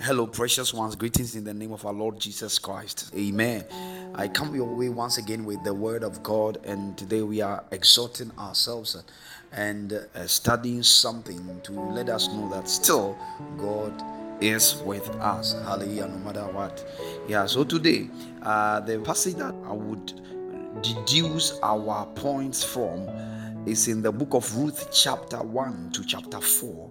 Hello, precious ones. Greetings in the name of our Lord Jesus Christ. Amen. I come your way once again with the word of God, and today we are exhorting ourselves and uh, studying something to let us know that still God is with us. Hallelujah, no matter what. Yeah, so today, uh, the passage that I would deduce our points from is in the book of Ruth, chapter 1 to chapter 4.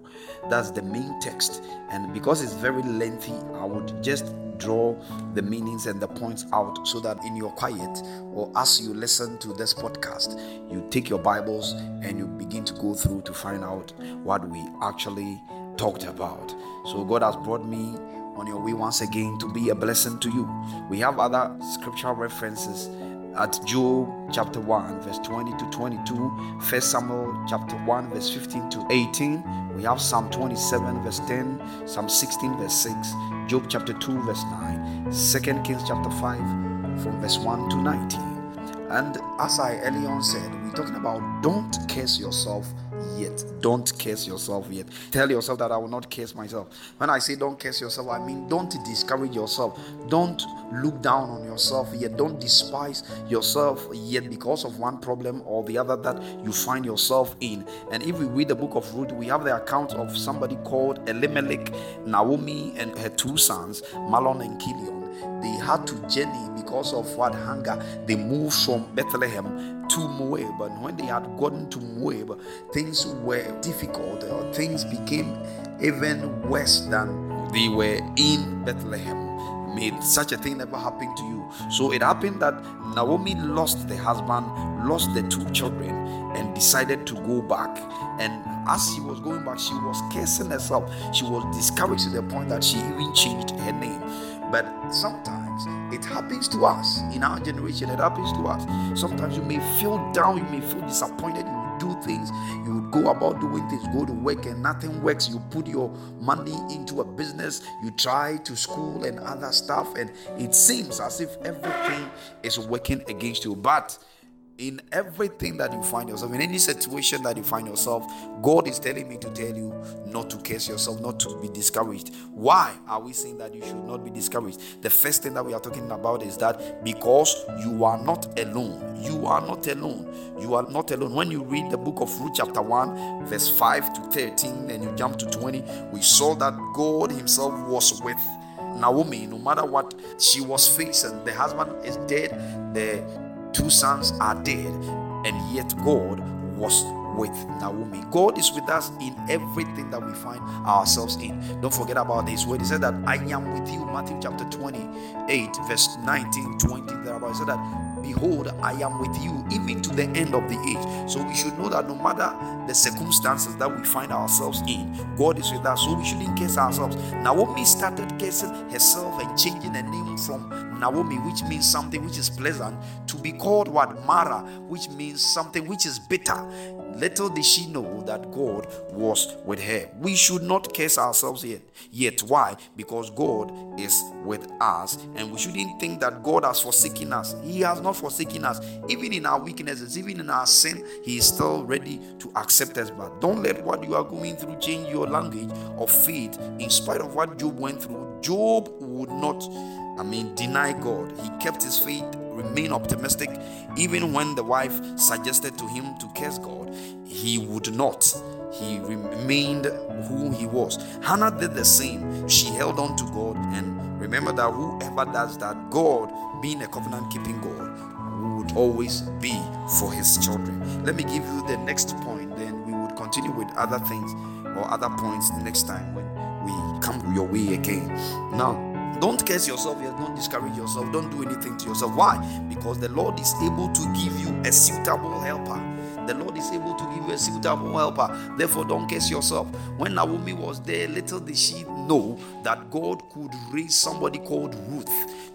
That's the main text. And because it's very lengthy, I would just draw the meanings and the points out so that in your quiet or as you listen to this podcast, you take your Bibles and you begin to go through to find out what we actually talked about. So, God has brought me on your way once again to be a blessing to you. We have other scriptural references at Job chapter 1, verse 20 to 22, First Samuel chapter 1, verse 15 to 18. We have Psalm 27, verse 10, Psalm 16, verse 6, Job chapter 2, verse 9, 2 Kings chapter 5, from verse 1 to 19. And as I earlier on said, we're talking about don't curse yourself yet. Don't curse yourself yet. Tell yourself that I will not curse myself. When I say don't curse yourself, I mean don't discourage yourself. Don't look down on yourself yet. Don't despise yourself yet because of one problem or the other that you find yourself in. And if we read the book of Ruth, we have the account of somebody called Elimelech, Naomi, and her two sons, Mahlon and they had to journey because of what hunger. They moved from Bethlehem to Moab, and when they had gotten to Moab, things were difficult. Or things became even worse than they were in Bethlehem. May such a thing never happen to you. So it happened that Naomi lost the husband, lost the two children, and decided to go back. And as she was going back, she was cursing herself. She was discouraged to the point that she even changed her name. But sometimes it happens to us in our generation, it happens to us. Sometimes you may feel down, you may feel disappointed, you do things, you go about doing things, go to work and nothing works. You put your money into a business, you try to school and other stuff, and it seems as if everything is working against you. But in everything that you find yourself, in any situation that you find yourself, God is telling me to tell you not to curse yourself, not to be discouraged. Why are we saying that you should not be discouraged? The first thing that we are talking about is that because you are not alone, you are not alone. You are not alone. When you read the book of Ruth, chapter 1, verse 5 to 13, and you jump to 20, we saw that God Himself was with Naomi, no matter what she was facing. The husband is dead, the two sons are dead, and yet God was with Naomi. God is with us in everything that we find ourselves in. Don't forget about this word. He said that I am with you, Matthew chapter 28, verse 19, 20. Thereabout. He said that Behold, I am with you even to the end of the age. So we should know that no matter the circumstances that we find ourselves in, God is with us. So we shouldn't curse ourselves. Naomi started cursing herself and changing the name from Naomi, which means something which is pleasant, to be called what? Mara, which means something which is bitter. Little did she know that God was with her. We should not curse ourselves yet. Yet, why? Because God is with us, and we shouldn't think that God has forsaken us. He has not forsaken us. Even in our weaknesses, even in our sin, He is still ready to accept us. But don't let what you are going through change your language of faith. In spite of what Job went through, Job would not, I mean, deny God. He kept his faith remain optimistic even when the wife suggested to him to curse God he would not he remained who he was Hannah did the same she held on to God and remember that whoever does that God being a covenant keeping God would always be for his children let me give you the next point then we would continue with other things or other points next time when we come your way again now don't curse yourself. Don't discourage yourself. Don't do anything to yourself. Why? Because the Lord is able to give you a suitable helper. The Lord is able to give you a suitable helper. Therefore, don't curse yourself. When Naomi was there, little did she know that God could raise somebody called Ruth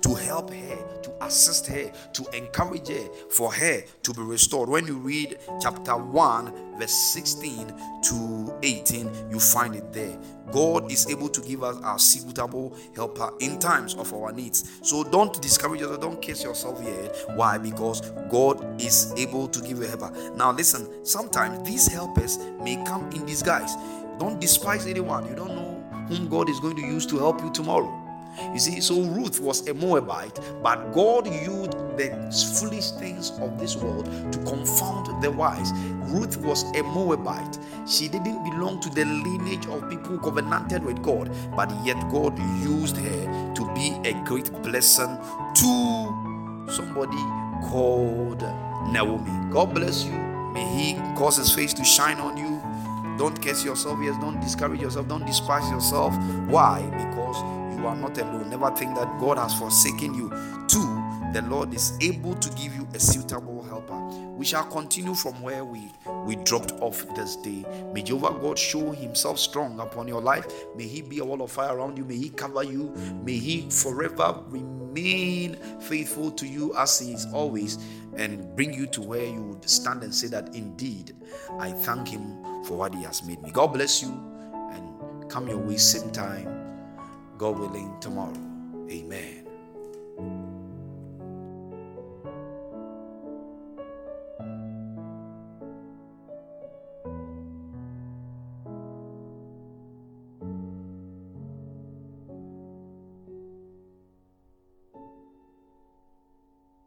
to help her, to assist her, to encourage her, for her to be restored. When you read chapter 1, verse 16 to 18, you find it there. God is able to give us our suitable helper in times of our needs. So don't discourage yourself, don't kiss yourself yet. Why? Because God is able to give you a helper. Now, listen, sometimes these helpers may come in disguise. Don't despise anyone. You don't know whom God is going to use to help you tomorrow. You see, so Ruth was a Moabite, but God used the foolish things of this world to confound the wise. Ruth was a Moabite. She didn't belong to the lineage of people covenanted with God, but yet God used her to be a great blessing to somebody called Naomi. God bless you. May He cause His face to shine on you. Don't curse yourself, yes. Don't discourage yourself. Don't despise yourself. Why? Because you are not alone. Never think that God has forsaken you. Two, the Lord is able to give you a suitable helper. We shall continue from where we, we dropped off this day. May Jehovah God show himself strong upon your life. May he be a wall of fire around you. May he cover you. May he forever remain faithful to you as he is always and bring you to where you would stand and say that indeed I thank him for what he has made me. God bless you and come your way same time, God willing, tomorrow. Amen.